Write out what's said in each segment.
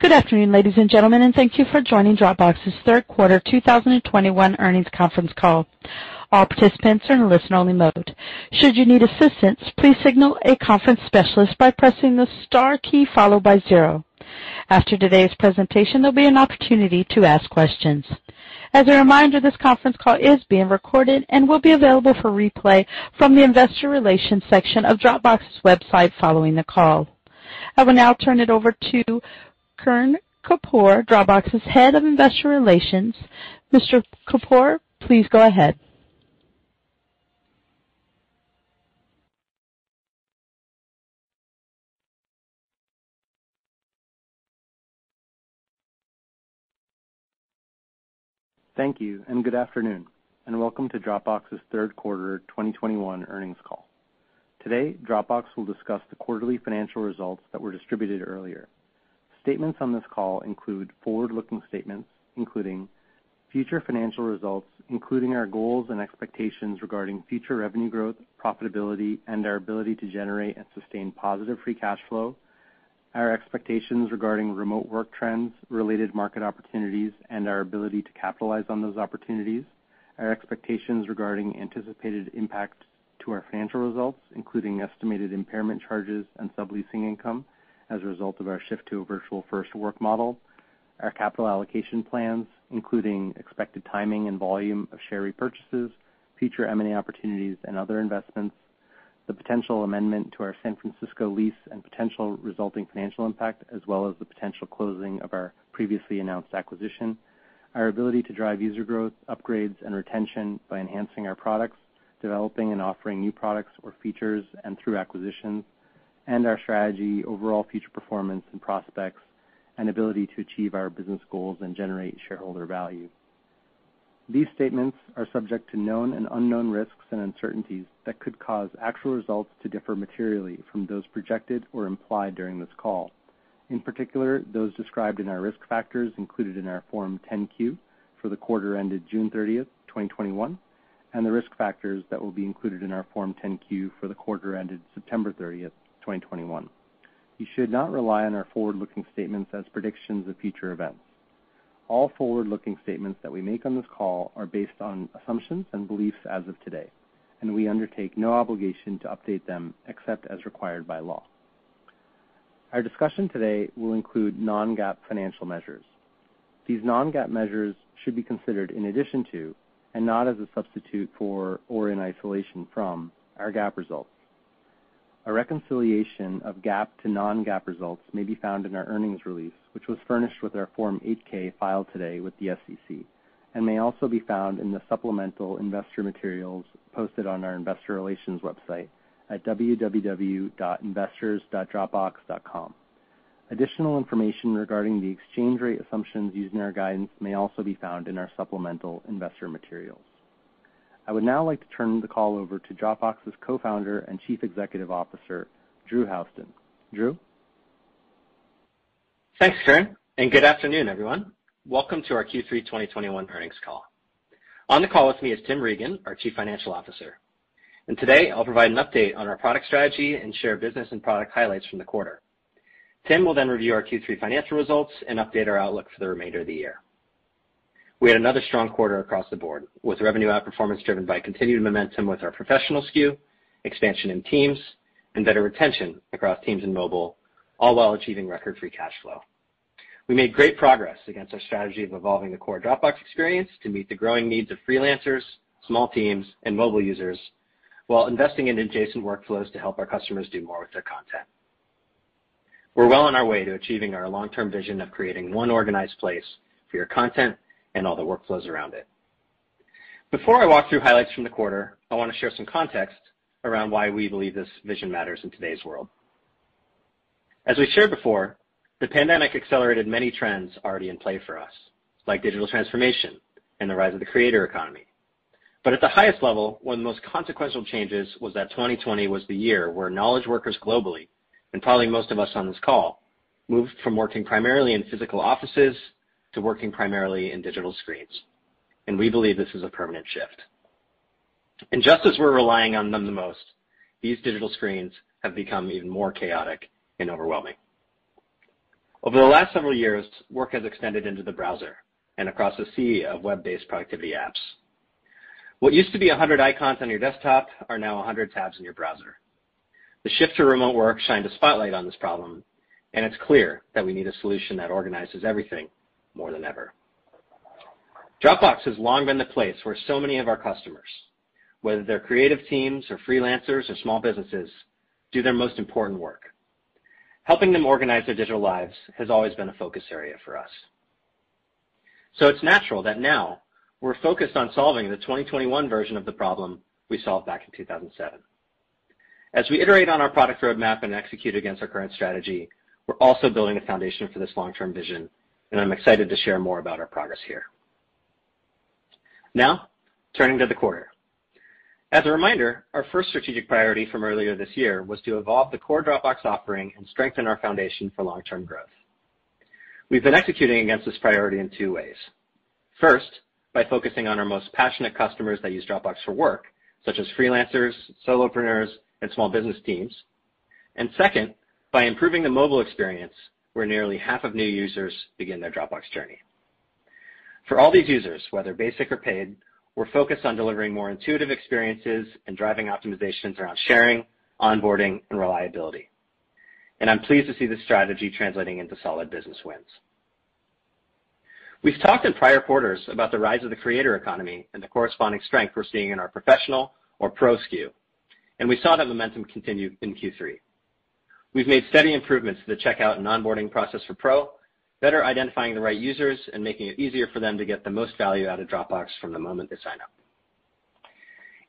Good afternoon, ladies and gentlemen, and thank you for joining Dropbox's third quarter 2021 earnings conference call. All participants are in listen-only mode. Should you need assistance, please signal a conference specialist by pressing the star key followed by zero. After today's presentation, there'll be an opportunity to ask questions. As a reminder, this conference call is being recorded and will be available for replay from the investor relations section of Dropbox's website following the call. I will now turn it over to Karan Kapoor, Dropbox's Head of Investor Relations. Mr. Kapoor, please go ahead. Thank you, and good afternoon, and welcome to Dropbox's third quarter 2021 earnings call. Today, Dropbox will discuss the quarterly financial results that were distributed earlier. Statements on this call include forward-looking statements, including future financial results, including our goals and expectations regarding future revenue growth, profitability, and our ability to generate and sustain positive free cash flow, our expectations regarding remote work trends, related market opportunities, and our ability to capitalize on those opportunities, our expectations regarding anticipated impact to our financial results, including estimated impairment charges and subleasing income as a result of our shift to a Virtual First work model, our capital allocation plans, including expected timing and volume of share repurchases, future M&A opportunities and other investments, the potential amendment to our San Francisco lease and potential resulting financial impact, as well as the potential closing of our previously announced acquisition, our ability to drive user growth, upgrades, and retention by enhancing our products, developing and offering new products or features and through acquisitions, and our strategy, overall future performance and prospects, and ability to achieve our business goals and generate shareholder value. These statements are subject to known and unknown risks and uncertainties that could cause actual results to differ materially from those projected or implied during this call. In particular, those described in our risk factors included in our Form 10-Q for the quarter ended June 30th, 2021, and the risk factors that will be included in our Form 10-Q for the quarter ended September 30th, 2021. You should not rely on our forward-looking statements as predictions of future events. All forward-looking statements that we make on this call are based on assumptions and beliefs as of today, and we undertake no obligation to update them except as required by law. Our discussion today will include non-GAAP financial measures. These non-GAAP measures should be considered in addition to, and not as a substitute for or in isolation from, our GAAP results. A reconciliation of GAAP to non-GAAP results may be found in our earnings release, which was furnished with our Form 8-K filed today with the SEC, and may also be found in the supplemental investor materials posted on our investor relations website at www.investors.dropbox.com. Additional information regarding the exchange rate assumptions used in our guidance may also be found in our supplemental investor materials. I would now like to turn the call over to Dropbox's Co-founder and Chief Executive Officer, Drew Houston. Drew? Thanks, Karan, and good afternoon, everyone. Welcome to our Q3 2021 earnings call. On the call with me is Tim Regan, our Chief Financial Officer. And today, I'll provide an update on our product strategy and share business and product highlights from the quarter. Tim will then review our Q3 financial results and update our outlook for the remainder of the year. We had another strong quarter across the board, with revenue outperformance driven by continued momentum with our professional SKU, expansion in Teams, and better retention across Teams and Mobile, all while achieving record free cash flow. We made great progress against our strategy of evolving the core Dropbox experience to meet the growing needs of freelancers, small teams, and mobile users while investing in adjacent workflows to help our customers do more with their content. We're well on our way to achieving our long-term vision of creating one organized place for your content and all the workflows around it. Before I walk through highlights from the quarter, I want to share some context around why we believe this vision matters in today's world. As we shared before, the pandemic accelerated many trends already in play for us, like digital transformation and the rise of the creator economy. But At the highest level, one of the most consequential changes was that 2020 was the year where knowledge workers globally, and probably most of us on this call, moved from working primarily in physical offices to working primarily in digital screens. And we believe this is a permanent shift. And just as we're relying on them the most, these digital screens have become even more chaotic and overwhelming. Over the last several years, work has extended into the browser and across a sea of web-based productivity apps. What used to be 100 icons on your desktop are now 100 tabs in your browser. The shift to remote work shined a spotlight on this problem, and it's clear that we need a solution that organizes everything more than ever. Dropbox has long been the place where so many of our customers, whether they're creative teams or freelancers or small businesses, do their most important work. Helping them organize their digital lives has always been a focus area for us. So it's natural that now we're focused on solving the 2021 version of the problem we solved back in 2007. As we iterate on our product roadmap and execute against our current strategy, we're also building a foundation for this long-term vision, and I'm excited to share more about our progress here. Now, turning to the quarter. As a reminder, our first strategic priority from earlier this year was to evolve the core Dropbox offering and strengthen our foundation for long-term growth. We've been executing against this priority in two ways. First, by focusing on our most passionate customers that use Dropbox for work, such as freelancers, solopreneurs, and small business teams. Second, by improving the mobile experience, where nearly half of new users begin their Dropbox journey. For all these users, whether basic or paid, we're focused on delivering more intuitive experiences and driving optimizations around sharing, onboarding, and reliability. And I'm pleased to see this strategy translating into solid business wins. We've talked in prior quarters about the rise of the creator economy and the corresponding strength we're seeing in our professional or pro SKU, and we saw that momentum continue in Q3. We've made steady improvements to the checkout and onboarding process for pro, better identifying the right users and making it easier for them to get the most value out of Dropbox from the moment they sign up.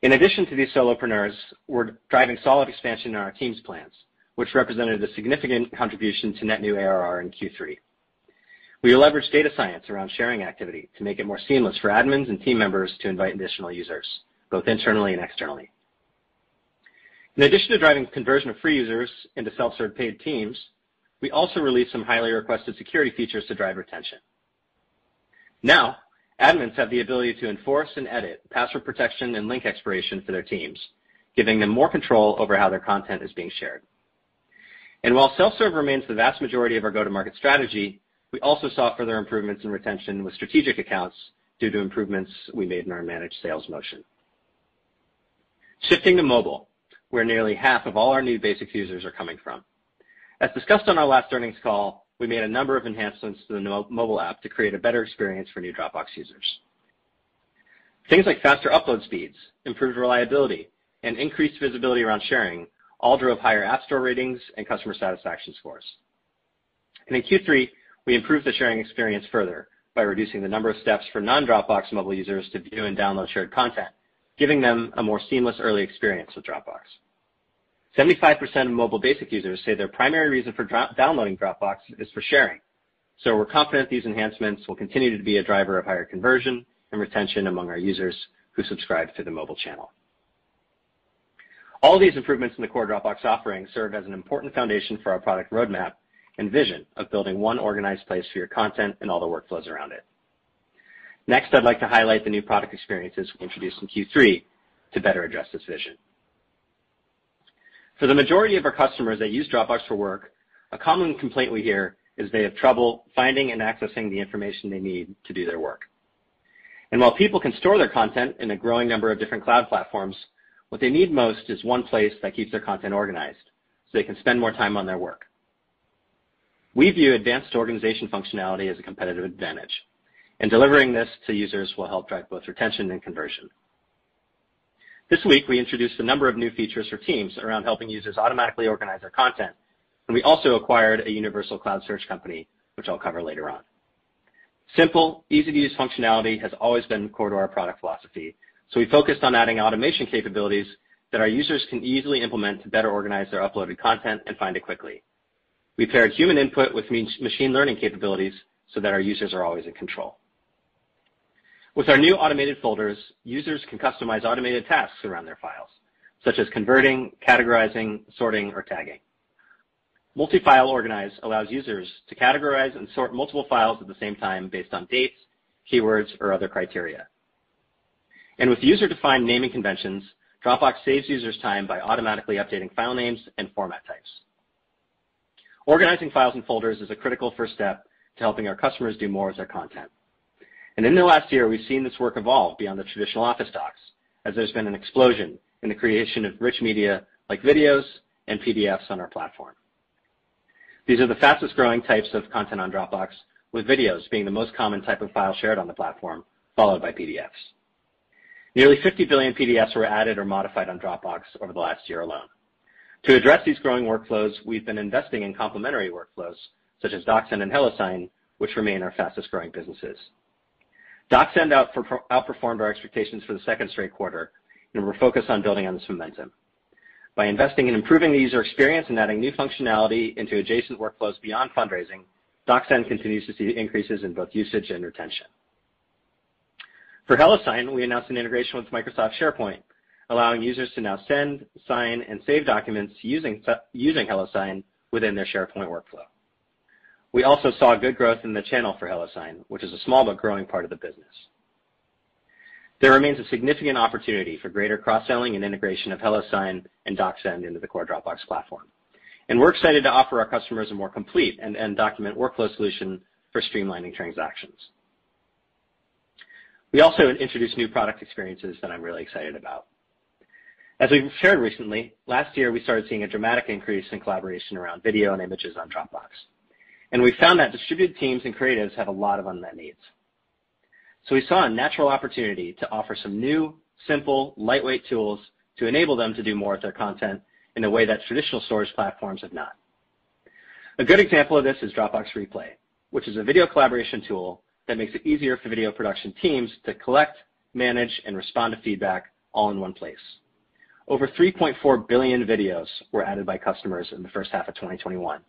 In addition to these solopreneurs, we're driving solid expansion in our teams plans, which represented a significant contribution to net new ARR in Q3. We leverage data science around sharing activity to make it more seamless for admins and team members to invite additional users, both internally and externally. In addition to driving conversion of free users into self-serve paid teams, we also released some highly requested security features to drive retention. Now, admins have the ability to enforce and edit password protection and link expiration for their teams, giving them more control over how their content is being shared. And while self-serve remains the vast majority of our go-to-market strategy, we also saw further improvements in retention with strategic accounts due to improvements we made in our managed sales motion. Shifting to mobile, where nearly half of all our new basic users are coming from. As discussed on our last earnings call, we made a number of enhancements to the mobile app to create a better experience for new Dropbox users. Things like faster upload speeds, improved reliability, and increased visibility around sharing all drove higher App Store ratings and customer satisfaction scores. And in Q3, we improved the sharing experience further by reducing the number of steps for non-Dropbox mobile users to view and download shared content, giving them a more seamless early experience with Dropbox. 75% of mobile basic users say their primary reason for downloading Dropbox is for sharing. So we're confident these enhancements will continue to be a driver of higher conversion and retention among our users who subscribe to the mobile channel. All these improvements in the core Dropbox offering serve as an important foundation for our product roadmap and vision of building one organized place for your content and all the workflows around it. Next, I'd like to highlight the new product experiences we introduced in Q3 to better address this vision. For the majority of our customers that use Dropbox for work, a common complaint we hear is they have trouble finding and accessing the information they need to do their work. And while people can store their content in a growing number of different cloud platforms, what they need most is one place that keeps their content organized so they can spend more time on their work. We view advanced organization functionality as a competitive advantage, delivering this to users will help drive both retention and conversion. This week, we introduced a number of new features for teams around helping users automatically organize their content, and we also acquired a universal cloud search company, which I'll cover later on. Simple, easy-to-use functionality has always been core to our product philosophy, so we focused on adding automation capabilities that our users can easily implement to better organize their uploaded content and find it quickly. We paired human input with machine learning capabilities so that our users are always in control. With our new automated folders, users can customize automated tasks around their files, such as converting, categorizing, sorting, or tagging. Multi-file organize allows users to categorize and sort multiple files at the same time based on dates, keywords, or other criteria. And with user-defined naming conventions, Dropbox saves users time by automatically updating file names and format types. Organizing files and folders is a critical first step to helping our customers do more with their content. In the last year, we've seen this work evolve beyond the traditional Office docs, as there's been an explosion in the creation of rich media like videos and PDFs on our platform. These are the fastest-growing types of content on Dropbox, with videos being the most common type of file shared on the platform, followed by PDFs. Nearly 50 billion PDFs were added or modified on Dropbox over the last year alone. To address these growing workflows, we've been investing in complementary workflows such as DocSend and HelloSign, which remain our fastest-growing businesses. DocSend outperformed our expectations for the second straight quarter, and we're focused on building on this momentum. By investing in improving the user experience and adding new functionality into adjacent workflows beyond fundraising, DocSend continues to see increases in both usage and retention. For HelloSign, we announced an integration with Microsoft SharePoint, allowing users to now send, sign, and save documents using HelloSign within their SharePoint workflow. We also saw good growth in the channel for HelloSign, which is a small but growing part of the business. There remains a significant opportunity for greater cross-selling and integration of HelloSign and DocSend into the core Dropbox platform. And we're excited to offer our customers a more complete end-to-end document workflow solution for streamlining transactions. We also introduced new product experiences that I'm really excited about. As we've shared recently, last year, we started seeing a dramatic increase in collaboration around video and images on Dropbox. And we found that distributed teams and creatives have a lot of unmet needs. So we saw a natural opportunity to offer some new, simple, lightweight tools to enable them to do more with their content in a way that traditional storage platforms have not. A good example of this is Dropbox Replay, which is a video collaboration tool that makes it easier for video production teams to collect, manage, and respond to feedback all in one place. Over 3.4 billion videos were added by customers in the first half of 2021,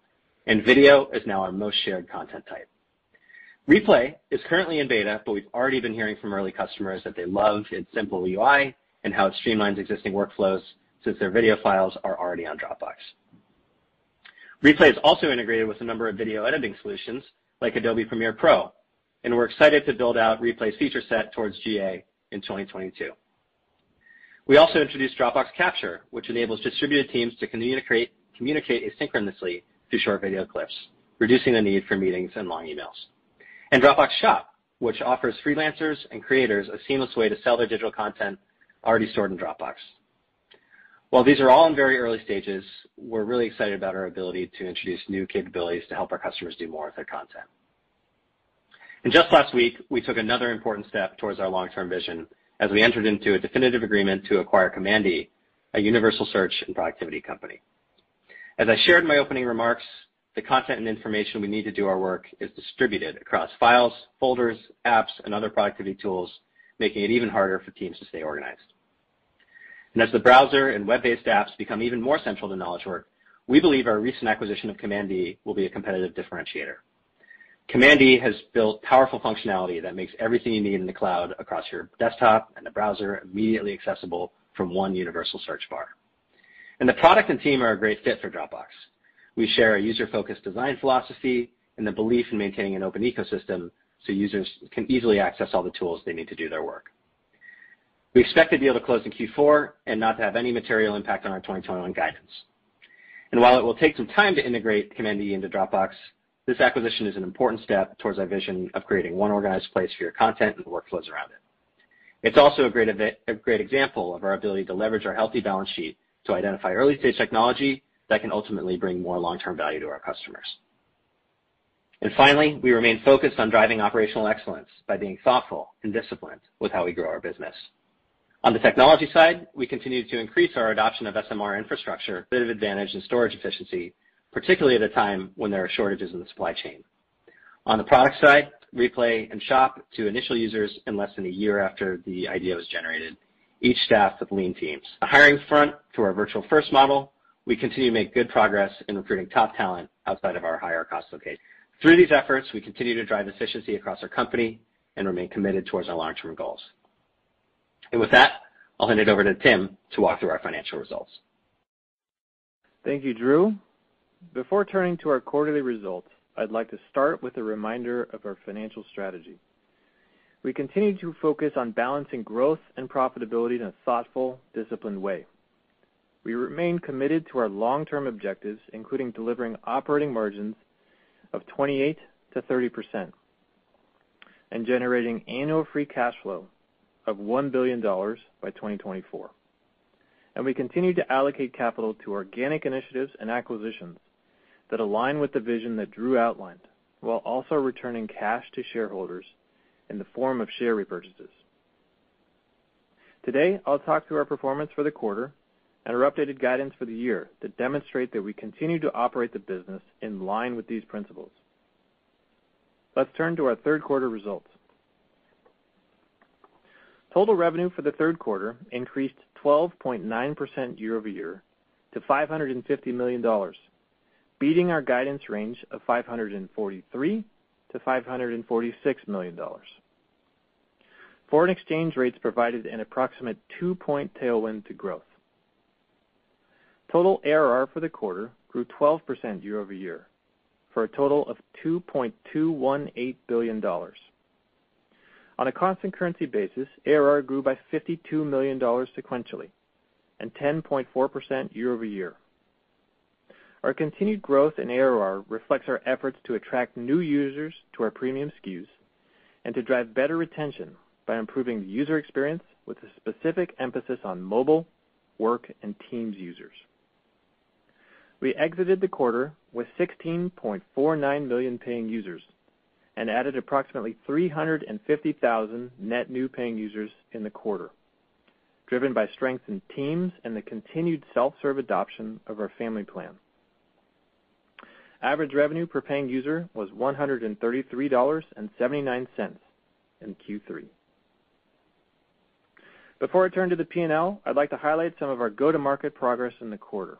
and video is now our most shared content type. Replay is currently in beta, but we've already been hearing from early customers that they love its simple UI and how it streamlines existing workflows since their video files are already on Dropbox. Replay is also integrated with a number of video editing solutions like Adobe Premiere Pro, and we're excited to build out Replay's feature set towards GA in 2022. We also introduced Dropbox Capture, which enables distributed teams to communicate asynchronously through short video clips, reducing the need for meetings and long emails. And Dropbox Shop, which offers freelancers and creators a seamless way to sell their digital content already stored in Dropbox. While these are all in very early stages, we're really excited about our ability to introduce new capabilities to help our customers do more with their content. And just last week, we took another important step towards our long-term vision as we entered into a definitive agreement to acquire Command a universal search and productivity company. As I shared in my opening remarks, the content and information we need to do our work is distributed across files, folders, apps, and other productivity tools, making it even harder for teams to stay organized. And as the browser and web-based apps become even more central to knowledge work, we believe our recent acquisition of Command E will be a competitive differentiator. Command E has built powerful functionality that makes everything you need in the cloud across your desktop and the browser immediately accessible from one universal search bar. And the product and team are a great fit for Dropbox. We share a user-focused design philosophy and the belief in maintaining an open ecosystem so users can easily access all the tools they need to do their work. We expect the deal to close in Q4 and not to have any material impact on our 2021 guidance. And while it will take some time to integrate Command E into Dropbox, this acquisition is an important step towards our vision of creating one organized place for your content and workflows around it. It's also a great example of our ability to leverage our healthy balance sheet to identify early-stage technology that can ultimately bring more long-term value to our customers. And finally, we remain focused on driving operational excellence by being thoughtful and disciplined with how we grow our business. On the technology side, we continue to increase our adoption of SMR infrastructure, bit of advantage in storage efficiency, particularly at a time when there are shortages in the supply chain. On the product side, Replay and Shop to initial users in less than a year after the idea was generated, each staffed with lean teams. On the hiring front, through our Virtual First model, we continue to make good progress in recruiting top talent outside of our higher cost locations. Through these efforts, we continue to drive efficiency across our company and remain committed towards our long-term goals. And with that, I'll hand it over to Tim to walk through our financial results. Thank you, Drew. Before turning to our quarterly results, I'd like to start with a reminder of our financial strategy. We continue to focus on balancing growth and profitability in a thoughtful, disciplined way. we remain committed to our long-term objectives, including delivering operating margins of 28%-30% and generating annual free cash flow of $1 billion by 2024. We continue to allocate capital to organic initiatives and acquisitions that align with the vision that Drew outlined, while also returning cash to shareholders in the form of share repurchases. Today, I'll talk through our performance for the quarter and our updated guidance for the year that demonstrate that we continue to operate the business in line with these principles. Let's turn to our third quarter results. Total revenue for the third quarter increased 12.9% year-over-year to $550 million, beating our guidance range of $543 million-$546 million. Foreign exchange rates provided an approximate two-point tailwind to growth. Total ARR for the quarter grew 12% year-over-year for a total of $2.218 billion. On a constant currency basis, ARR grew by $52 million sequentially and 10.4% year-over-year. Our continued growth in ARR reflects our efforts to attract new users to our premium SKUs and to drive better retention by improving the user experience with a specific emphasis on mobile, work, and Teams users. We exited the quarter with 16.49 million paying users and added approximately 350,000 net new paying users in the quarter, driven by strength in Teams and the continued self-serve adoption of our family plan. Average revenue per paying user was $133.79 in Q3. Before I turn to the P&L, I'd like to highlight some of our go-to-market progress in the quarter.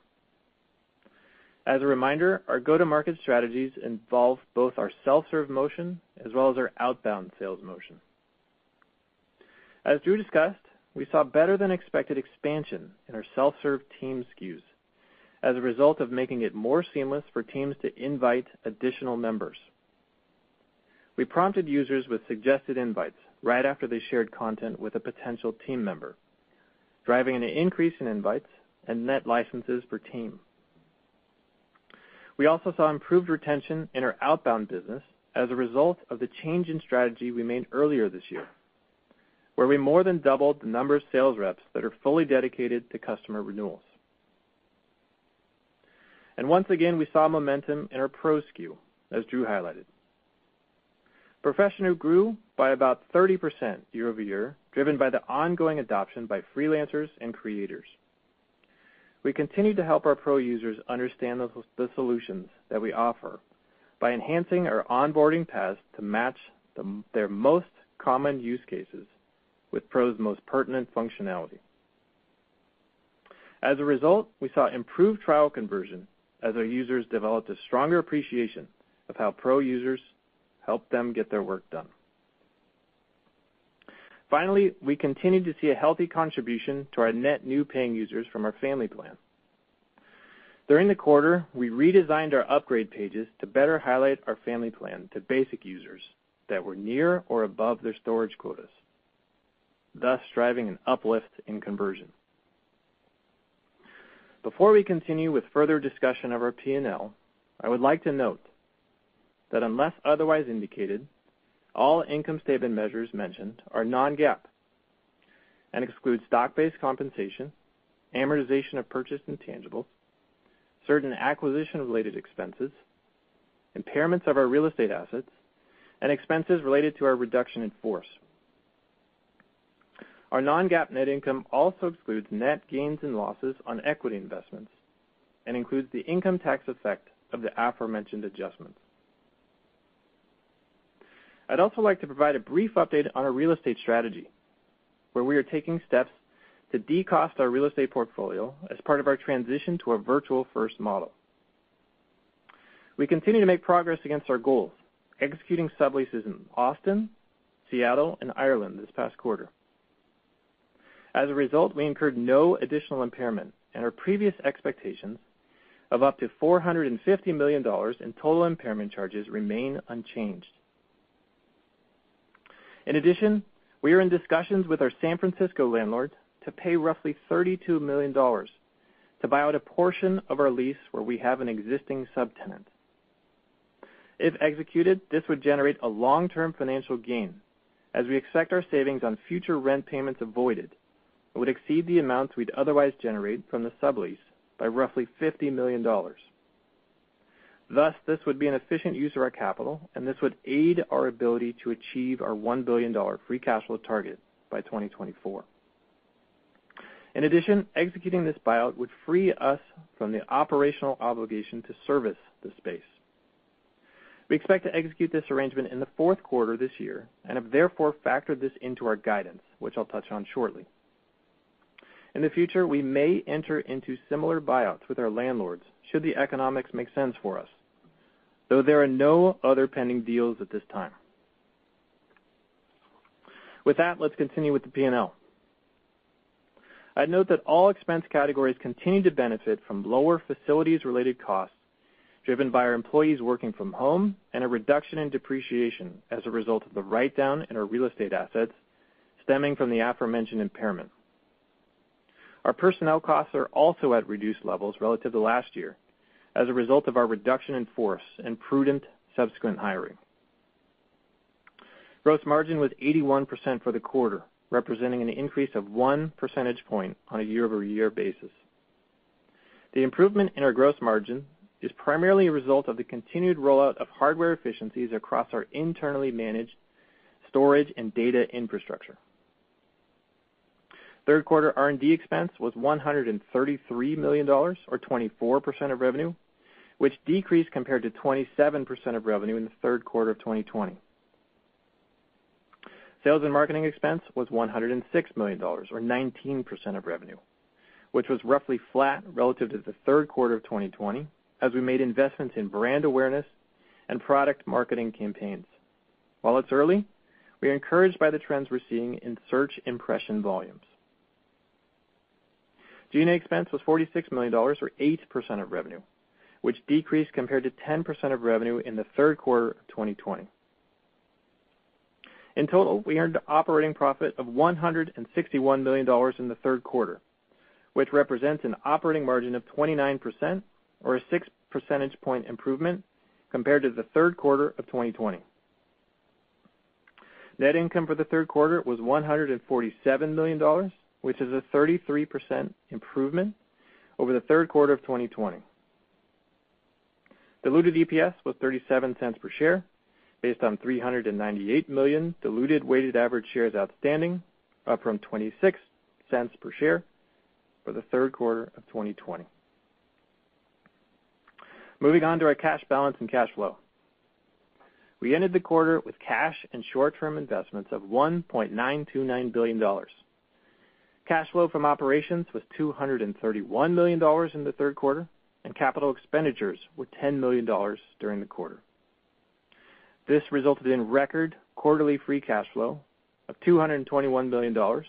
As a reminder, our go-to-market strategies involve both our self-serve motion as well as our outbound sales motion. As Drew discussed, we saw better than expected expansion in our self-serve team SKUs as a result of making it more seamless for teams to invite additional members. We prompted users with suggested invites right after they shared content with a potential team member, driving an increase in invites and net licenses per team. We also saw improved retention in our outbound business as a result of the change in strategy we made earlier this year, where we more than doubled the number of sales reps that are fully dedicated to customer renewals. And once again, we saw momentum in our Pro SKU, as Drew highlighted. Professional grew by about 30% year-over-year, driven by the ongoing adoption by freelancers and creators. We continue to help our Pro users understand the solutions that we offer by enhancing our onboarding paths to match their most common use cases with Pro's most pertinent functionality. As a result, we saw improved trial conversion as our users developed a stronger appreciation of how Pro users help them get their work done. Finally, we continued to see a healthy contribution to our net new paying users from our family plan. During the quarter, we redesigned our upgrade pages to better highlight our family plan to basic users that were near or above their storage quotas, thus driving an uplift in conversion. Before we continue with further discussion of our P&L, I would like to note that unless otherwise indicated, all income statement measures mentioned are non-GAAP and exclude stock-based compensation, amortization of purchased intangibles, certain acquisition-related expenses, impairments of our real estate assets, and expenses related to our reduction in force. Our non-GAAP net income also excludes net gains and losses on equity investments and includes the income tax effect of the aforementioned adjustments. I'd also like to provide a brief update on our real estate strategy, where we are taking steps to de-cost our real estate portfolio as part of our transition to a Virtual First model. We continue to make progress against our goals, executing subleases in Austin, Seattle, and Ireland this past quarter. As a result, we incurred no additional impairment, and our previous expectations of up to $450 million in total impairment charges remain unchanged. In addition, we are in discussions with our San Francisco landlord to pay roughly $32 million to buy out a portion of our lease where we have an existing subtenant. If executed, this would generate a long-term financial gain, as we expect our savings on future rent payments avoided would exceed the amounts we'd otherwise generate from the sublease by roughly $50 million. Thus, this would be an efficient use of our capital, and this would aid our ability to achieve our $1 billion free cash flow target by 2024. In addition, executing this buyout would free us from the operational obligation to service the space. We expect to execute this arrangement in the fourth quarter this year and have therefore factored this into our guidance, which I'll touch on shortly. In the future, we may enter into similar buyouts with our landlords should the economics make sense for us, though there are no other pending deals at this time. With that, let's continue with the P&L. I'd note that all expense categories continue to benefit from lower facilities-related costs driven by our employees working from home and a reduction in depreciation as a result of the write-down in our real estate assets stemming from the aforementioned impairment. Our personnel costs are also at reduced levels relative to last year as a result of our reduction in force and prudent subsequent hiring. Gross margin was 81% for the quarter, representing an increase of one percentage point on a year-over-year basis. The improvement in our gross margin is primarily a result of the continued rollout of hardware efficiencies across our internally managed storage and data infrastructure. Third quarter R&D expense was $133 million, or 24% of revenue, which decreased compared to 27% of revenue in the third quarter of 2020. Sales and marketing expense was $106 million, or 19% of revenue, which was roughly flat relative to the third quarter of 2020 as we made investments in brand awareness and product marketing campaigns. While it's early, we are encouraged by the trends we're seeing in search impression volumes. G&A expense was $46 million, or 8% of revenue, which decreased compared to 10% of revenue in the third quarter of 2020. In total, we earned operating profit of $161 million in the third quarter, which represents an operating margin of 29%, or a six percentage point improvement compared to the third quarter of 2020. Net income for the third quarter was $147 million, which is a 33% improvement over the third quarter of 2020. Diluted EPS was $0.37 per share based on 398 million diluted weighted average shares outstanding, up from $0.26 per share for the third quarter of 2020. Moving on to our cash balance and cash flow. We ended the quarter with cash and short-term investments of $1.929 billion. Cash flow from operations was $231 million in the third quarter, and capital expenditures were $10 million during the quarter. This resulted in record quarterly free cash flow of $221 million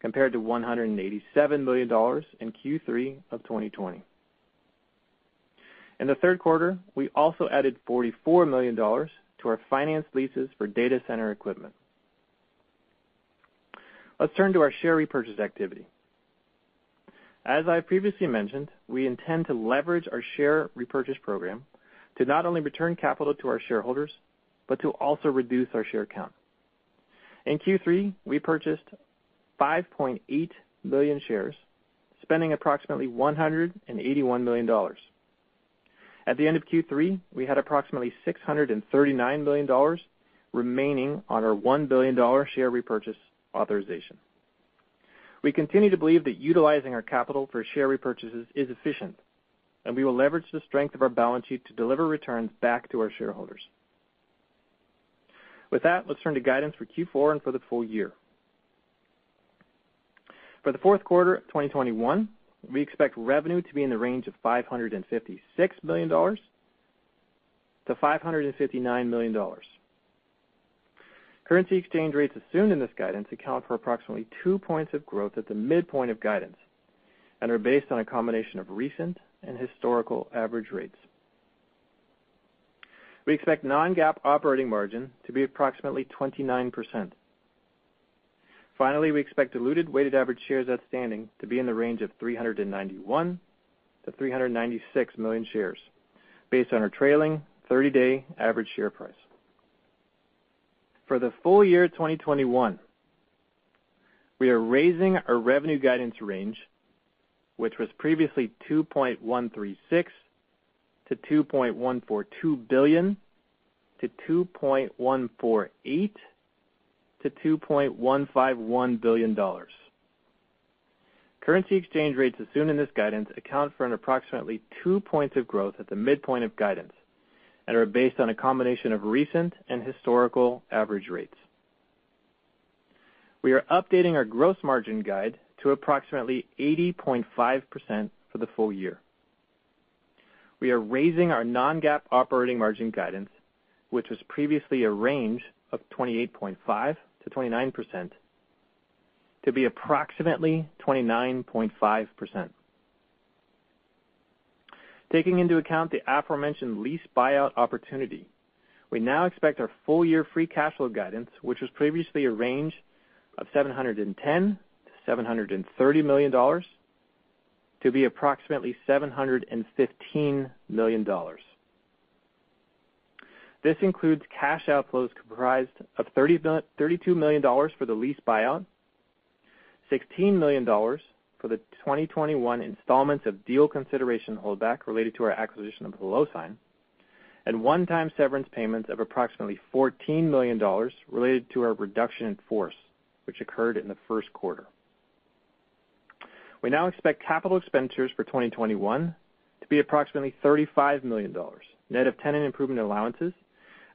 compared to $187 million in Q3 of 2020. In the third quarter, we also added $44 million to our finance leases for data center equipment. Let's turn to our share repurchase activity. As I previously mentioned, we intend to leverage our share repurchase program to not only return capital to our shareholders, but to also reduce our share count. In Q3, we purchased 5.8 million shares, spending approximately $181 million. At the end of Q3, we had approximately $639 million remaining on our $1 billion share repurchase authorization. We continue to believe that utilizing our capital for share repurchases is efficient, and we will leverage the strength of our balance sheet to deliver returns back to our shareholders. With that, let's turn to guidance for Q4 and for the full year. For the fourth quarter of 2021, we expect revenue to be in the range of $556 million-$559 million. Currency exchange rates assumed in this guidance account for approximately two points of growth at the midpoint of guidance and are based on a combination of recent and historical average rates. We expect non-GAAP operating margin to be approximately 29%. Finally, we expect diluted weighted average shares outstanding to be in the range of 391 million-396 million shares based on our trailing 30-day average share price. For the full year 2021, we are raising our revenue guidance range, which was previously $2.136 billion-$2.142 billion, to $2.148 billion-$2.151 billion. Currency exchange rates assumed in this guidance account for an approximately two points of growth at the midpoint of guidance and are based on a combination of recent and historical average rates. We are updating our gross margin guide to approximately 80.5% for the full year. We are raising our non-GAAP operating margin guidance, which was previously a range of 28.5%-29%, to be approximately 29.5%. Taking into account the aforementioned lease buyout opportunity, we now expect our full-year free cash flow guidance, which was previously a range of $710 million-$730 million, to be approximately $715 million. This includes cash outflows comprised of $32 million for the lease buyout, $16 million for the 2021 installments of deal consideration holdback related to our acquisition of HelloSign, and one-time severance payments of approximately $14 million related to our reduction in force, which occurred in the first quarter. We now expect capital expenditures for 2021 to be approximately $35 million, net of tenant improvement allowances,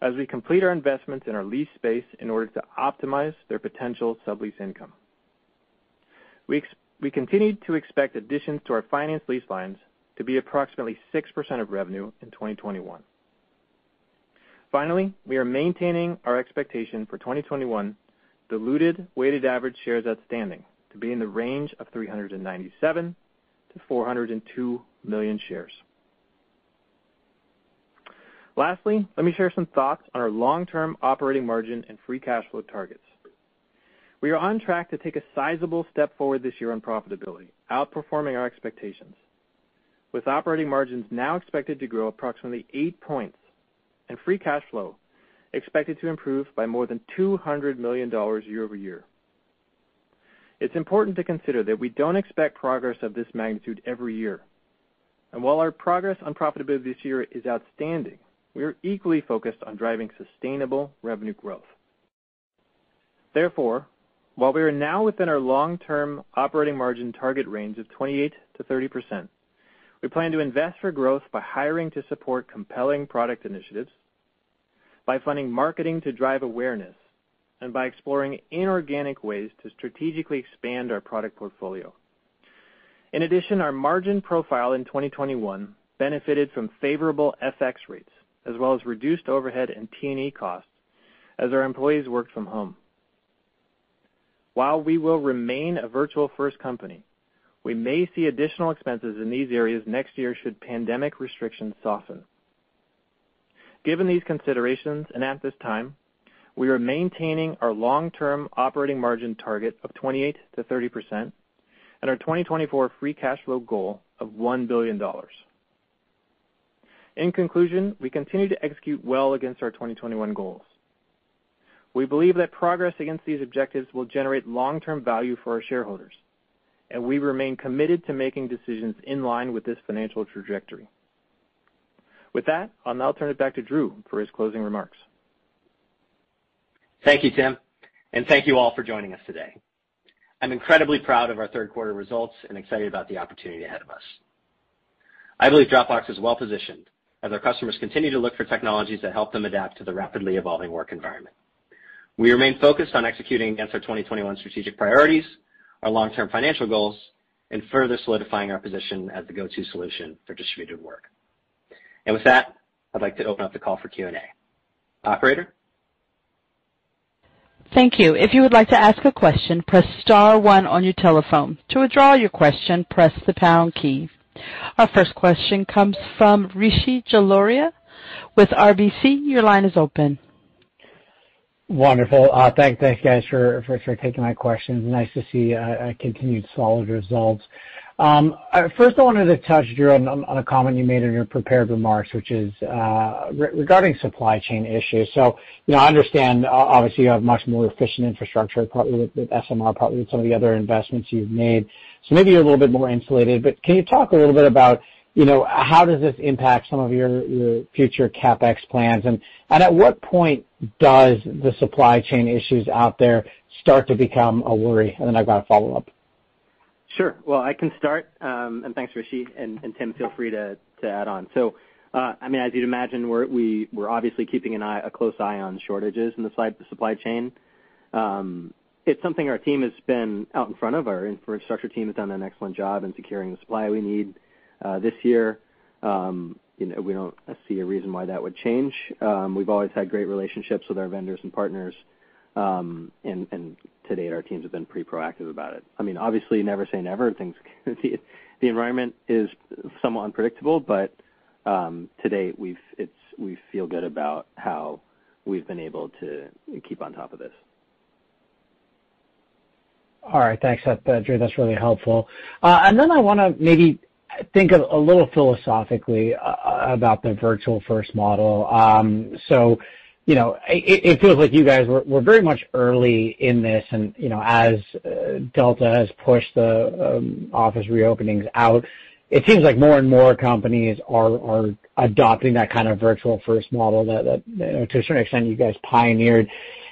as we complete our investments in our lease space in order to optimize their potential sublease income. We continue to expect additions to our finance lease lines to be approximately 6% of revenue in 2021. Finally, we are maintaining our expectation for 2021 diluted weighted average shares outstanding to be in the range of 397 million-402 million shares. Lastly, let me share some thoughts on our long-term operating margin and free cash flow targets. We are on track to take a sizable step forward this year on profitability, outperforming our expectations, with operating margins now expected to grow approximately eight points and free cash flow expected to improve by more than $200 million year-over-year. It's important to consider that we don't expect progress of this magnitude every year. And while our progress on profitability this year is outstanding, we are equally focused on driving sustainable revenue growth. Therefore, while we are now within our long-term operating margin target range of 28%-30%, we plan to invest for growth by hiring to support compelling product initiatives, by funding marketing to drive awareness, and by exploring inorganic ways to strategically expand our product portfolio. In addition, our margin profile in 2021 benefited from favorable FX rates, as well as reduced overhead and T&E costs as our employees worked from home. While we will remain a Virtual First company, we may see additional expenses in these areas next year should pandemic restrictions soften. Given these considerations, and at this time, we are maintaining our long-term operating margin target of 28%-30% and our 2024 free cash flow goal of $1 billion. In conclusion, we continue to execute well against our 2021 goals. We believe that progress against these objectives will generate long-term value for our shareholders, and we remain committed to making decisions in line with this financial trajectory. With that, I'll now turn it back to Drew for his closing remarks. Thank you, Tim, and thank you all for joining us today. I'm incredibly proud of our third quarter results and excited about the opportunity ahead of us. I believe Dropbox is well-positioned as our customers continue to look for technologies that help them adapt to the rapidly evolving work environment. We remain focused on executing against our 2021 strategic priorities, our long-term financial goals, and further solidifying our position as the go-to solution for distributed work. And with that, I'd like to open up the call for Q&A. Operator? Thank you. If you would like to ask a question, press star one on your telephone. To withdraw your question, press the pound key. Our first question comes from Rishi Jaluria with RBC. Your line is open. Wonderful. Uh thanks, guys, for for taking my questions. Nice to see uh continued solid results. First, I wanted to touch, Drew, on a comment you made in your prepared remarks, which is uh, regarding supply chain issues. So, you know, I understand, obviously, you have much more efficient infrastructure, partly with SMR, partly with some of the other investments you've made. So maybe you're a little bit more insulated, but can you talk a little bit about how does this impact some of your future CapEx plans? And at what point does the supply chain issues out there start to become a worry? And then I've got a follow-up. Sure. Well, I can start. Um and thanks, Rishi, and and Tim, feel free to add on. So uh I mean as you'd imagine, we're obviously keeping an eye a close eye on shortages in the supply chain. It's something our team has been out in front of. Our infrastructure team has done an excellent job in securing the supply we need Uh, this year. Um, you know, we don't see a reason why that would change. Um, we've always had great relationships with our vendors and partners. Um, and to date, our teams have been pretty proactive about it. I mean, obviously, never say never. Things the environment is somewhat unpredictable, but to date, we feel good about how we've been able to keep on top of this. All right. Thanks, Drew. That's really helpful. Uh and then I want to maybe think a little philosophically uh, uh, about the Virtual First model. Um so, you know, it feels like you guys were very much early in this, and you know, as uh, Delta has pushed the um, office reopenings out, it seems like more and more companies are adopting that kind of Virtual First model that, to a certain extent, you guys pioneered.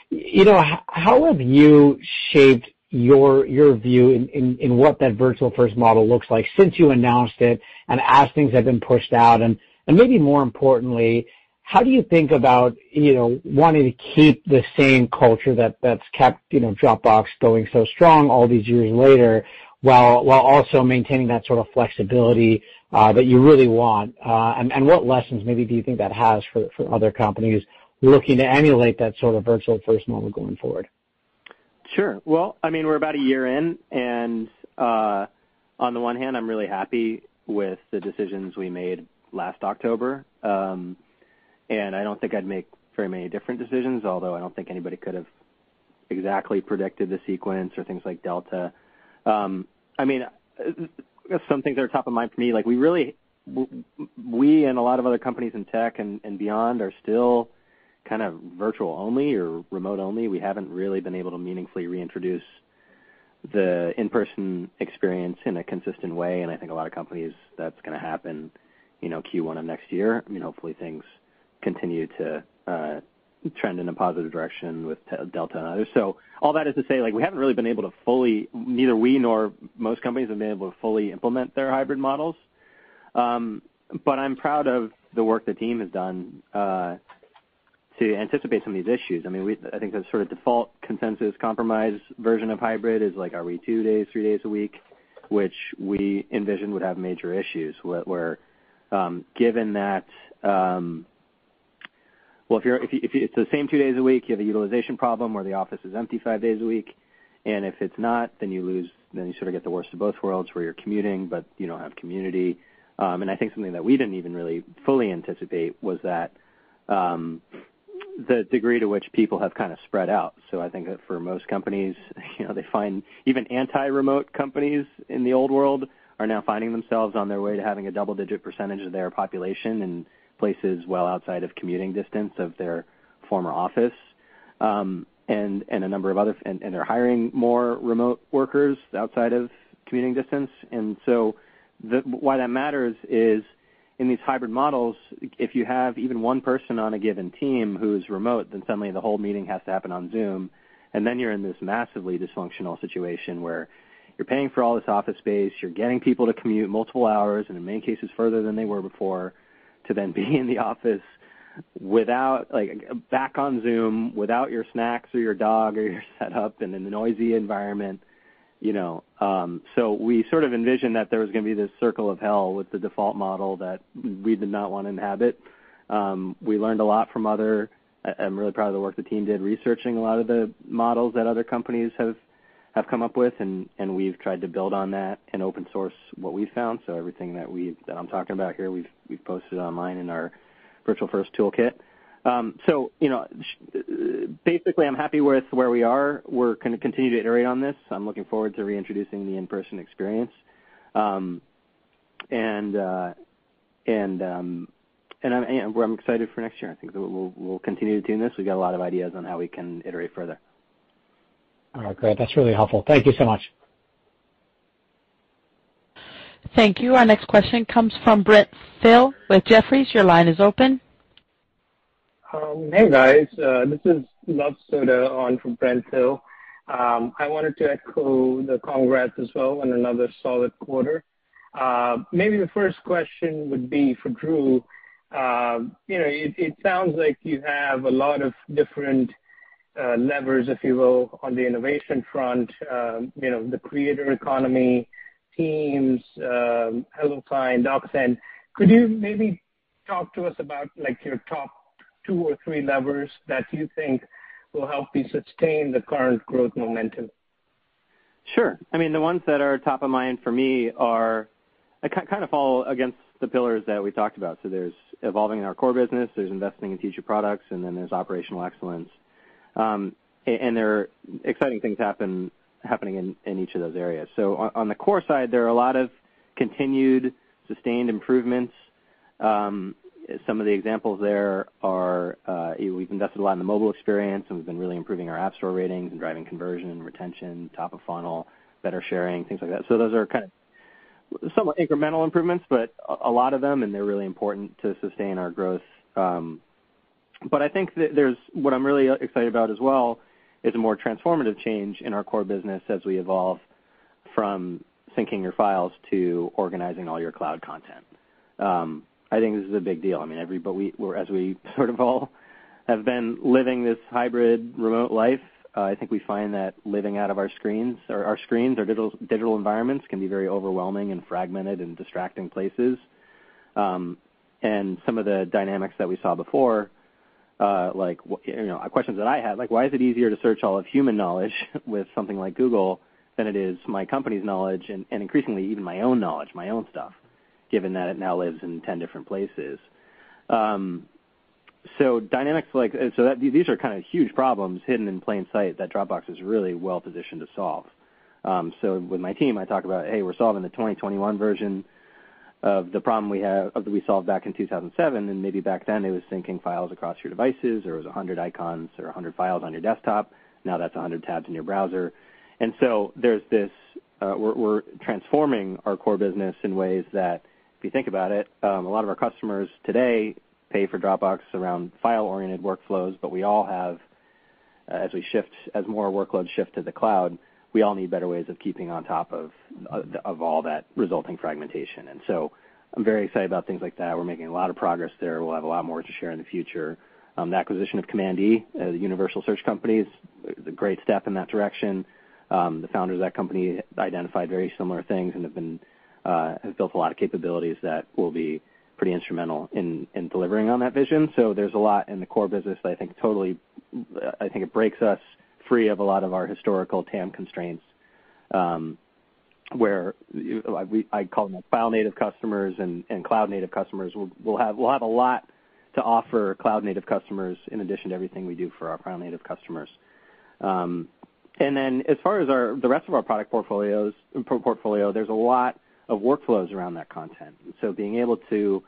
You know, how have you shaped your your view in what that Virtual First model looks like since you announced it and as things have been pushed out? And maybe more importantly, how do you think about you know wanting to keep the same culture that, that's kept you know Dropbox going so strong all these years later, while while also maintaining that sort of flexibility uh, that you really want? Uh, and and what lessons maybe do you think that has for, for other companies looking to emulate that sort of Virtual First model going forward? Sure. Well, I mean, we're about a year in, and on the one hand, I'm really happy with the decisions we made last October. Um, and I don't think I'd make very many different decisions, although I don't think anybody could have exactly predicted the sequence or things like Delta. Um, I mean, some things that are top of mind for me, like we really, we and a lot of other companies in tech and beyond are still kind of virtual only or remote only. We haven't really been able to meaningfully reintroduce the in-person experience in a consistent way, and I think a lot of companies, that's going to happen you know, Q1 of next year. I mean hopefully, things continue to trend in a positive direction with Delta and others. So all that is to say, like we haven't really been able to fully, neither we nor most companies have been able to fully implement their hybrid models. Um but I'm proud of the work the team has done to anticipate some of these issues. I mean, I think the sort of default consensus compromise version of hybrid is like, are we two days, three days a week? Which we envisioned would have major issues, where um, given that um, well, if it's the same two days a week, you have a utilization problem where the office is empty five days a week. And if it's not, then you lose, then you sort of get the worst of both worlds, where you're commuting, but you don't have community. Um and I think something that we didn't even really fully anticipate was that um, the degree to which people have kind of spread out. So I think that for most companies, you know, they find even anti-remote companies in the old world are now finding themselves on their way to having a double-digit percentage of their population in places well outside of commuting distance of their former office. Um, and and a number of other and, and they're hiring more remote workers outside of commuting distance. And so, the, why that matters is in these hybrid models, if you have even one person on a given team who's remote, then suddenly the whole meeting has to happen on Zoom. And then you're in this massively dysfunctional situation where you're paying for all this office space, you're getting people to commute multiple hours, and in many cases, further than they were before, to then be in the office without, like, back on Zoom without your snacks or your dog or your setup and in a noisy environment. Um, we sort of envisioned that there was going to be this circle of hell with the default model that we did not want to inhabit. Um, we learned a lot from other. I'm really proud of the work the team did researching a lot of the models that other companies have have come up with, and and we've tried to build on that and open source what we've found. So everything that we've that I'm talking about here, we've we've posted online in our Virtual First toolkit. Basically, I'm happy with where we are. We're going to continue to iterate on this. I'm looking forward to reintroducing the in-person experience. Um, and uh, and um, and I'm, I'm excited for next year. I think that we'll, we'll continue to tune this. We've got a lot of ideas on how we can iterate further. All right, great. That's really helpful. Thank you so much. Thank you. Our next question comes from Brent Thill with Jefferies. Your line is open. Um, hey, guys. Uh, this is Luv Sodha on for Brent Thill. Um, I wanted to echo the congrats as well on another solid quarter. Uh, maybe the first question would be for Drew. Uh, you know, it sounds like you have a lot of different levers, if you will, on the innovation front, um, you know, the creator economy, Teams, HelloSign, DocSend. Could you maybe talk to us about, like, your top two or three levers that you think will help you sustain the current growth momentum? Sure. I mean, the ones that are top of mind for me are kind of fall against the pillars that we talked about. So There's evolving in our core business, there's investing in future products, and then there's operational excellence. Um, and There are exciting things happening in each of those areas. So On the core side, there are a lot of continued sustained improvements. Um, some of the examples there are, uh, we've invested a lot in the mobile experience, and we've been really improving our App Store ratings and driving conversion, retention, top of funnel, better sharing, things like that. So Those are kind of somewhat incremental improvements, but a lot of them, and they're really important to sustain our growth. Um, but I think that there's what I'm really excited about as well is a more transformative change in our core business as we evolve from syncing your files to organizing all your cloud content. I think this is a big deal. I mean, everybody, as we sort of all have been living this hybrid remote life, uh, I think we find that living out of our screens or our screens or digital digital environments can be very overwhelming and fragmented and distracting places. Um, and some of the dynamics that we saw before, uh, like you know, questions that I had, like why is it easier to search all of human knowledge with something like Google than it is my company's knowledge and, and increasingly even my own knowledge, my own stuff, given that it now lives in 10 different places. Um, so dynamics like so that these are kind of huge problems hidden in plain sight that Dropbox is really well positioned to solve. Um, so with my team, I talk about, hey, we're solving the 2021 version of the problem we have of we solved back in 2007, and maybe back then it was syncing files across your devices, or it was 100 icons or 100 files on your desktop. Now that's 100 tabs in your browser, and so there's this. Uh, we're, we're transforming our core business in ways that, if you think about it, um, a lot of our customers today pay for Dropbox around file-oriented workflows, but we all have, uh, as we shift, as more workloads shift to the cloud, we all need better ways of keeping on top of of all that resulting fragmentation. And so I'm very excited about things like that. We're making a lot of progress there. We'll have a lot more to share in the future. Um, the acquisition of Command E, uh, the universal search company, is a great step in that direction. Um, the founders of that company identified very similar things and have been uh, have built a lot of capabilities that will be pretty instrumental in, in delivering on that vision. So there's a lot in the core business that I think totally, I think it breaks us free of a lot of our historical TAM constraints, um, where we, I call them file native customers and, and cloud native customers. We'll, have a lot to offer cloud native customers in addition to everything we do for our file native customers. Um, and then as far as the rest of our product portfolios portfolio, there's a lot of workflows around that content. So being able to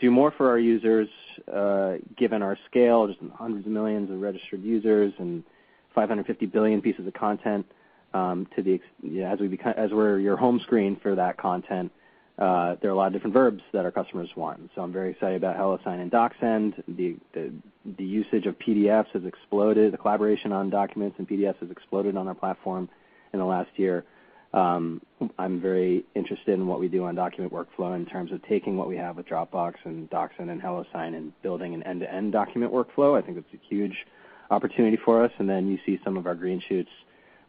do more for our users, uh, given our scale, just hundreds of millions of registered users and 550 billion pieces of content, um, to the as we become as we're your home screen for that content, uh, there are a lot of different verbs that our customers want. So I'm very excited about HelloSign and DocSend. The, the the usage of PDFs has exploded. The collaboration on documents and PDFs has exploded on our platform in the last year. Um, I'm very interested in what we do on document workflow in terms of taking what we have with Dropbox and DocSend and HelloSign and building an end-to-end document workflow. I think it's a huge opportunity for us. And then you see some of our green shoots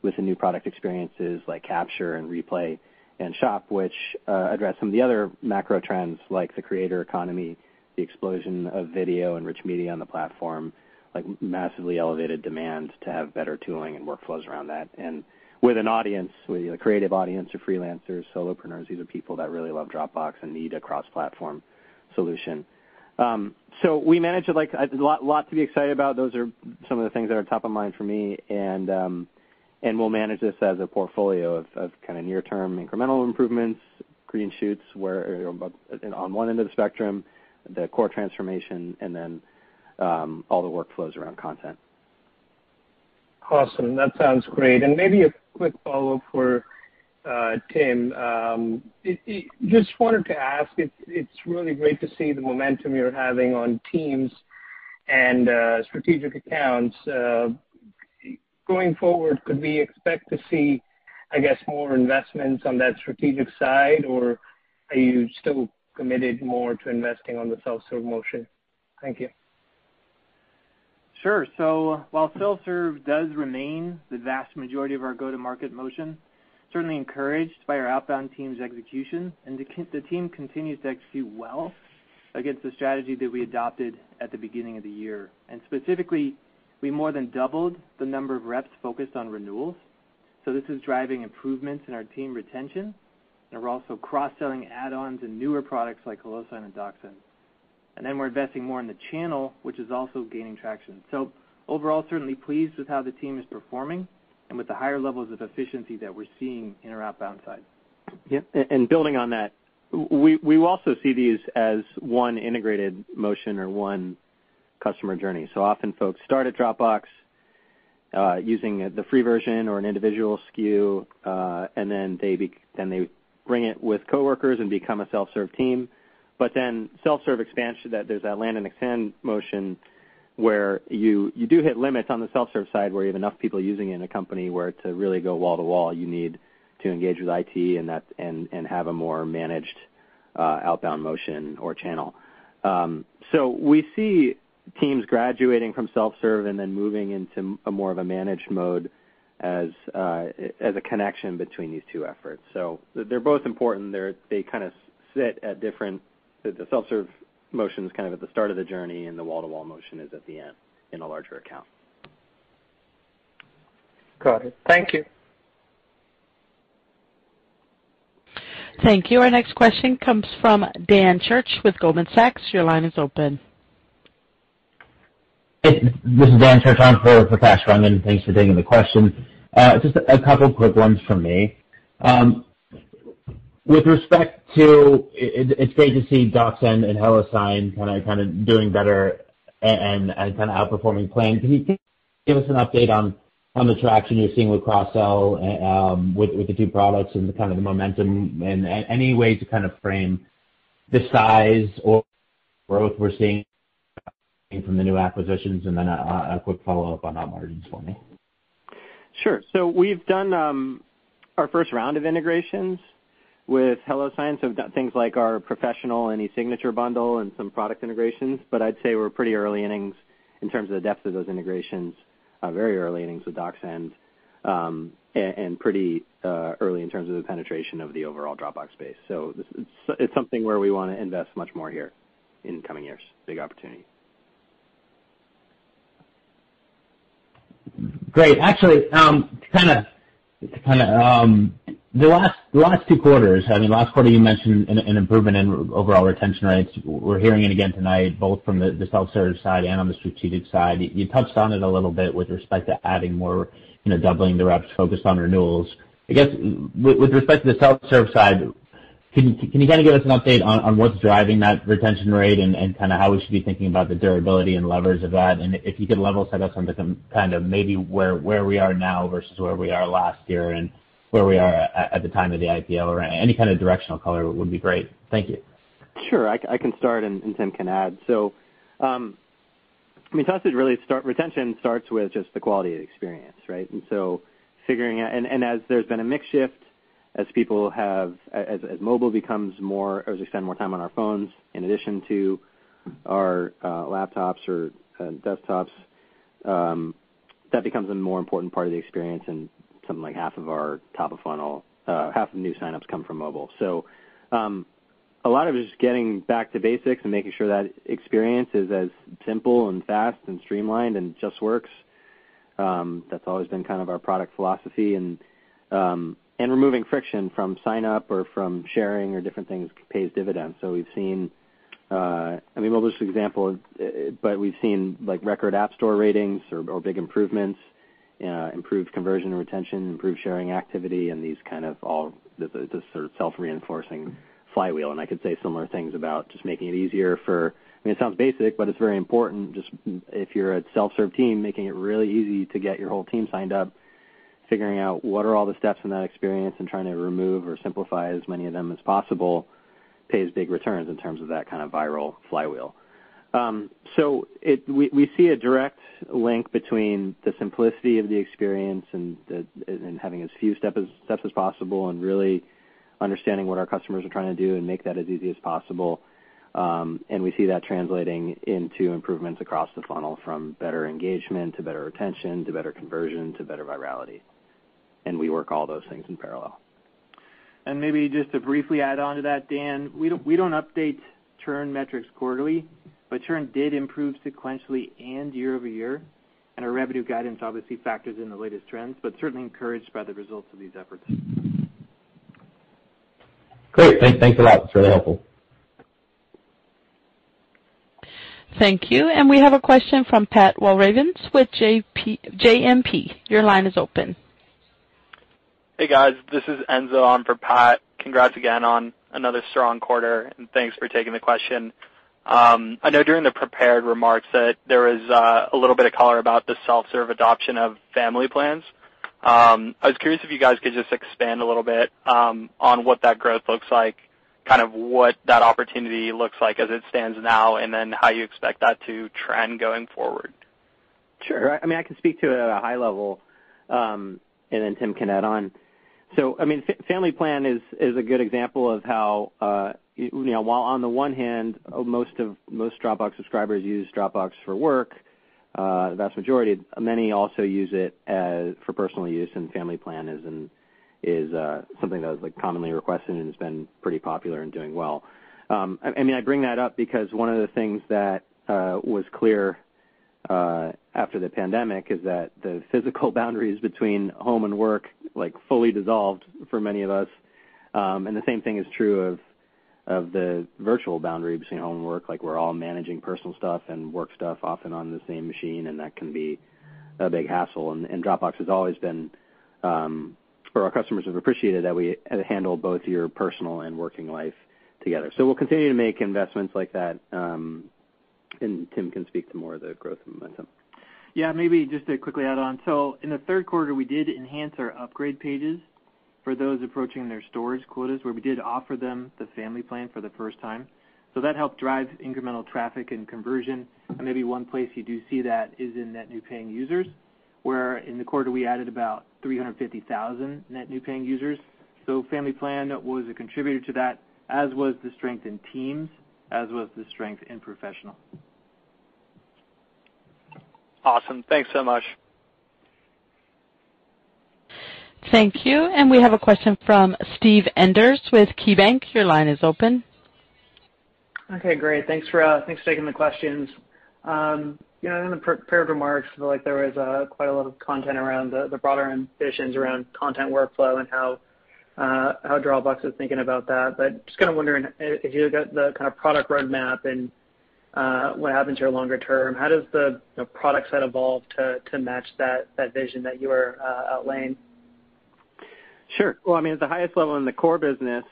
with the new product experiences like Capture and Replay and Shop, which uh, address some of the other macro trends like the creator economy, the explosion of video and rich media on the platform, like massively elevated demand to have better tooling and workflows around that. With an audience, with a creative audience or freelancers, solopreneurs. These are people that really love Dropbox and need a cross-platform solution. Um, so we manage it like a lot to be excited about. Those are some of the things that are top of mind for me, and and we'll manage this as a portfolio of of kind of near-term incremental improvements, green shoots where on one end of the spectrum, the core transformation, and then all the workflows around content. Awesome. That sounds great. And Maybe a quick follow-up for uh, Tim. Um, just wanted to ask, it's really great to see the momentum you're having on teams and uh, strategic accounts. Uh, going forward, could we expect to see, I guess, more investments on that strategic side, or are you still committed more to investing on the self-serve motion? Thank you. Sure. So while self-serve does remain the vast majority of our go-to-market motion, certainly encouraged by our outbound team's execution, and the team continues to execute well against the strategy that we adopted at the beginning of the year. And specifically, we more than doubled the number of reps focused on renewals. So this is driving improvements in our team retention, and we're also cross-selling add-ons and newer products like HelloSign and DocSend. And then we're investing more in the channel, which is also gaining traction. So overall, certainly pleased with how the team is performing and with the higher levels of efficiency that we're seeing in our outbound side. Yeah. And building on that, we also see these as one integrated motion or one customer journey. So often folks start at Dropbox uh, using the free version or an individual SKU, uh, and then they bring it with coworkers and become a self-serve team. Self-serve expansion, there's that land and expand motion where you do hit limits on the self-serve side where you have enough people using it in a company where to really go wall to wall, you need to engage with IT and have a more managed outbound motion or channel. Um so we see teams graduating from self-serve and then moving into a more of a managed mode as a connection between these two efforts. So they're both important. They kind of sit at different The self-serve motion is kind of at the start of the journey, and the wall-to-wall motion is at the end in a larger account. Got it. Thank you. Thank you. Our next question comes from Dan Church with Goldman Sachs. Your line is open. This is Dan Church on for Kash Rangan. Thanks for taking the question. Uh, just a couple quick ones from me. Um, With respect to, it's great to see DocSend and HelloSign kind of doing better and kind of outperforming plan. Can you give us an update on the traction you're seeing with cross-sell um, with the two products and the kind of the momentum and any way to kind of frame the size or growth we're seeing from the new acquisitions? And then a quick follow-up on op margins for me. Sure. So we've done um, our first round of integrations with HelloSign, so things like our professional and e-signature bundle and some product integrations. But I'd say we're pretty early innings in terms of the depth of those integrations, uh, very early innings with DocSend, um, and pretty uh, early in terms of the penetration of the overall Dropbox space. So it's something where we want to invest much more here in coming years. Big opportunity. Great. Actually, um, the last two quarters, I mean, last quarter you mentioned an improvement in overall retention rates. We're hearing it again tonight, both from the self-serve side and on the strategic side. You touched on it a little bit with respect to adding more, you know, doubling the reps focused on renewals. I guess, with respect to the self-serve side, can you kind of give us an update on what's driving that retention rate and kind of how we should be thinking about the durability and levers of that? And if you could level set us on the kind of maybe where we are now versus where we are last year and where we are at the time of the IPO or any kind of directional color would be great. Thank you. Sure. I can start, and Tim can add. So, um, I mean, to us, retention starts with just the quality of experience, right? And so figuring out and as there's been a mix shift, as people have as as mobile becomes more, as we spend more time on our phones in addition to our uh, laptops or uh, desktops, um, that becomes a more important part of the experience, and something like half of our top of funnel, half of new signups come from mobile. So um a lot of it is just getting back to basics and making sure that experience is as simple and fast and streamlined and just works. That's always been kind of our product philosophy. And um and removing friction from sign-up or from sharing or different things pays dividends. So we've seen I mean, Mobile's an example, but we've seen like record App Store ratings or big improvements, Uh, improved conversion and retention, improved sharing activity, and these kind of all this sort of self-reinforcing flywheel. And I could say similar things about just making it easier for I mean, it sounds basic, but it's very important. Just if you're a self-serve team, making it really easy to get your whole team signed up, figuring out what are all the steps in that experience and trying to remove or simplify as many of them as possible pays big returns in terms of that kind of viral flywheel. We we see a direct link between the simplicity of the experience and having as few steps as possible and really understanding what our customers are trying to do and make that as easy as possible. Um and we see that translating into improvements across the funnel, from better engagement to better retention, to better conversion, to better virality. And we work all those things in parallel. And maybe just to briefly add on to that, Dan, we don't update churn metrics quarterly, but churn did improve sequentially and year-over-year, and our revenue guidance obviously factors in the latest trends, but certainly encouraged by the results of these efforts. Great. Thanks a lot. It's really helpful. Thank you. And we have a question from Pat Walravens with JMP. Your line is open. Hey, guys. This is Enzo on for Pat. Congrats again on another strong quarter, and thanks for taking the question. Um, I know during the prepared remarks that there was uh, a little bit of color about the self-serve adoption of Family Plans. Um, I was curious if you guys could just expand a little bit um, on what that growth looks like, kind of what that opportunity looks like as it stands now, and then how you expect that to trend going forward. Sure. I mean I can speak to it at a high level, and then Tim can add on. So I mean Family Plan is a good example of how uh, while on the one hand, uh, most Dropbox subscribers use Dropbox for work, the vast majority, many also use it for personal use, and Family Plan is uh, something that is commonly requested and has been pretty popular and doing well. Um I mean I bring that up because one of the things that was clear after the pandemic is that the physical boundaries between home and work like fully dissolved for many of us. Um, and the same thing is true of the virtual boundary between home and work. Like we're all managing personal stuff and work stuff often on the same machine, and that can be a big hassle. And, Dropbox has always been, um, or our customers have appreciated that we handle both your personal and working life together. So we'll continue to make investments like that, um, and Tim can speak to more of the growth momentum. Yeah, maybe just to quickly add on. So in the third quarter, we did enhance our upgrade pages for those approaching their storage quotas, where we did offer them the Family Plan for the first time. So that helped drive incremental traffic and conversion. And maybe one place you do see that is in net new paying users, where in the quarter we added about 350,000 net new paying users. So Family Plan was a contributor to that, as was the strength in Teams, as was the strength in Professional. Awesome. Thanks so much. Thank you. And we have a question from Steve Enders with KeyBanc. Your line is open. Okay, great. Thanks for uh, taking the questions. Um, in the prepared remarks, I feel like there was uh, quite a lot of content around the broader ambitions around content workflow and how uh, Dropbox is thinking about that. But just kind of wondering if you look at the kind of product roadmap and what happens here longer term, how does the product set evolve to match that vision that you are outlaying? Sure. Well, I mean, at the highest level in the core business,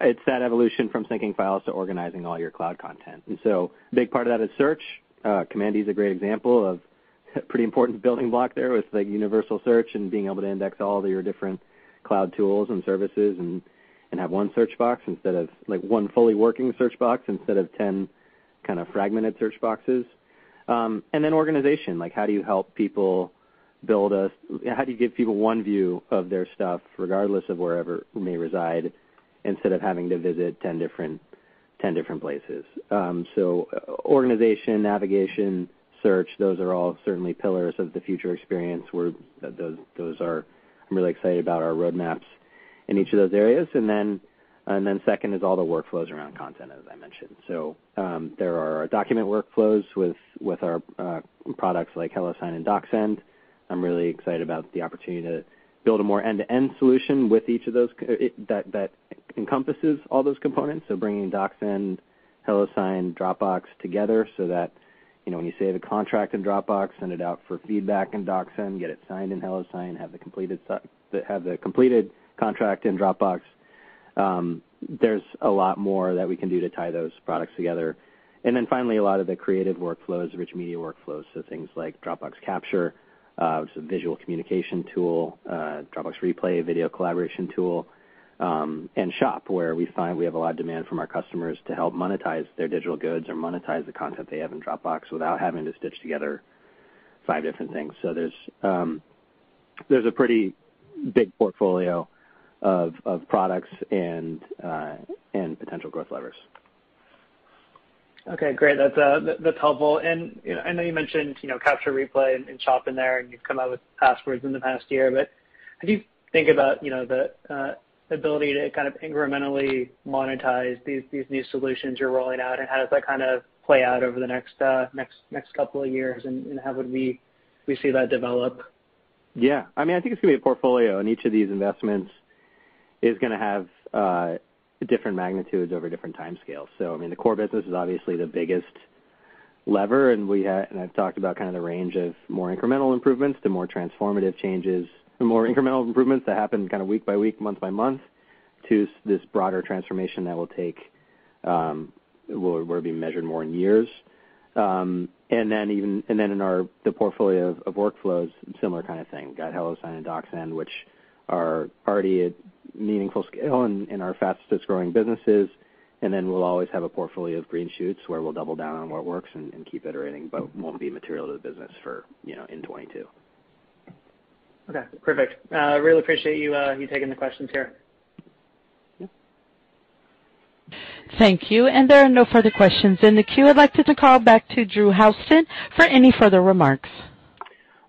it's that evolution from syncing files to organizing all your cloud content. And so a big part of that is search. Command E is a great example of a pretty important building block there with the universal search and being able to index all your different cloud tools and services and and have one search box instead of like one fully working search box instead of 10 kind of fragmented search boxes. Um and then organization, like how do you give people one view of their stuff regardless of wherever may reside, instead of having to visit 10 different 10 different places. Um, so uh, organization, navigation, search, those are all certainly pillars of the future experience. Where those those are I'm really excited about our roadmaps in each of those areas. and then and then Second is all the workflows around content, as I mentioned. So um, there are document workflows with our uh, products like HelloSign and DocSend. I'm really excited about the opportunity to build a more end-to-end solution with each of those uh, that encompasses all those components. So, bringing DocSend, HelloSign, Dropbox together so that you know when you save a contract in Dropbox, send it out for feedback in DocSend, get it signed in HelloSign, have the completed contract in Dropbox. Um, there's a lot more that we can do to tie those products together. And then finally, a lot of the creative workflows, rich media workflows, so things like Dropbox Capture, which is a visual communication tool, Dropbox Replay, video collaboration tool, and Shop, where we find we have a lot of demand from our customers to help monetize their digital goods or monetize the content they have in Dropbox without having to stitch together five different things. So there's um there's a pretty big portfolio of of products and uh and potential growth levers. Okay, great. That's uh, that's helpful. And I know you mentioned you know, Capture, Replay, and Shop in there, and you've come out with Passwords in the past year. But how do you think about you know the uh, ability to kind of incrementally monetize these these new solutions you're rolling out, and how does that kind of play out over the next uh next next couple of years, and how would we we see that develop? Yeah. I mean I think it's going to be a portfolio, and each of these investments is going to have uh, different magnitudes over different time scales. So, I mean, the core business is obviously the biggest lever, and we ha and I've talked about kind of the range of more incremental improvements to more transformative changes, more incremental improvements that happen kind of week by week, month by month, to this broader transformation that will take, um will be measured more in years. Um and then even and then in our the portfolio of workflows, similar kind of thing. Got HelloSign and DocSend, which are already at meaningful scale and our fastest-growing businesses. And then we'll always have a portfolio of green shoots where we'll double down on what works and keep iterating, but won't be material to the business for, you know, in 2022. Okay, perfect. I really appreciate uh, you taking the questions here. Yeah. Thank you. And there are no further questions in the queue. I'd like to call back to Drew Houston for any further remarks.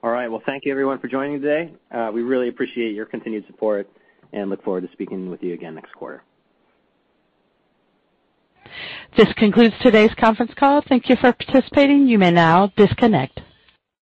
All right. Well, thank you everyone for joining today. Uh, we really appreciate your continued support and look forward to speaking with you again next quarter. This concludes today's conference call. Thank you for participating. You may now disconnect.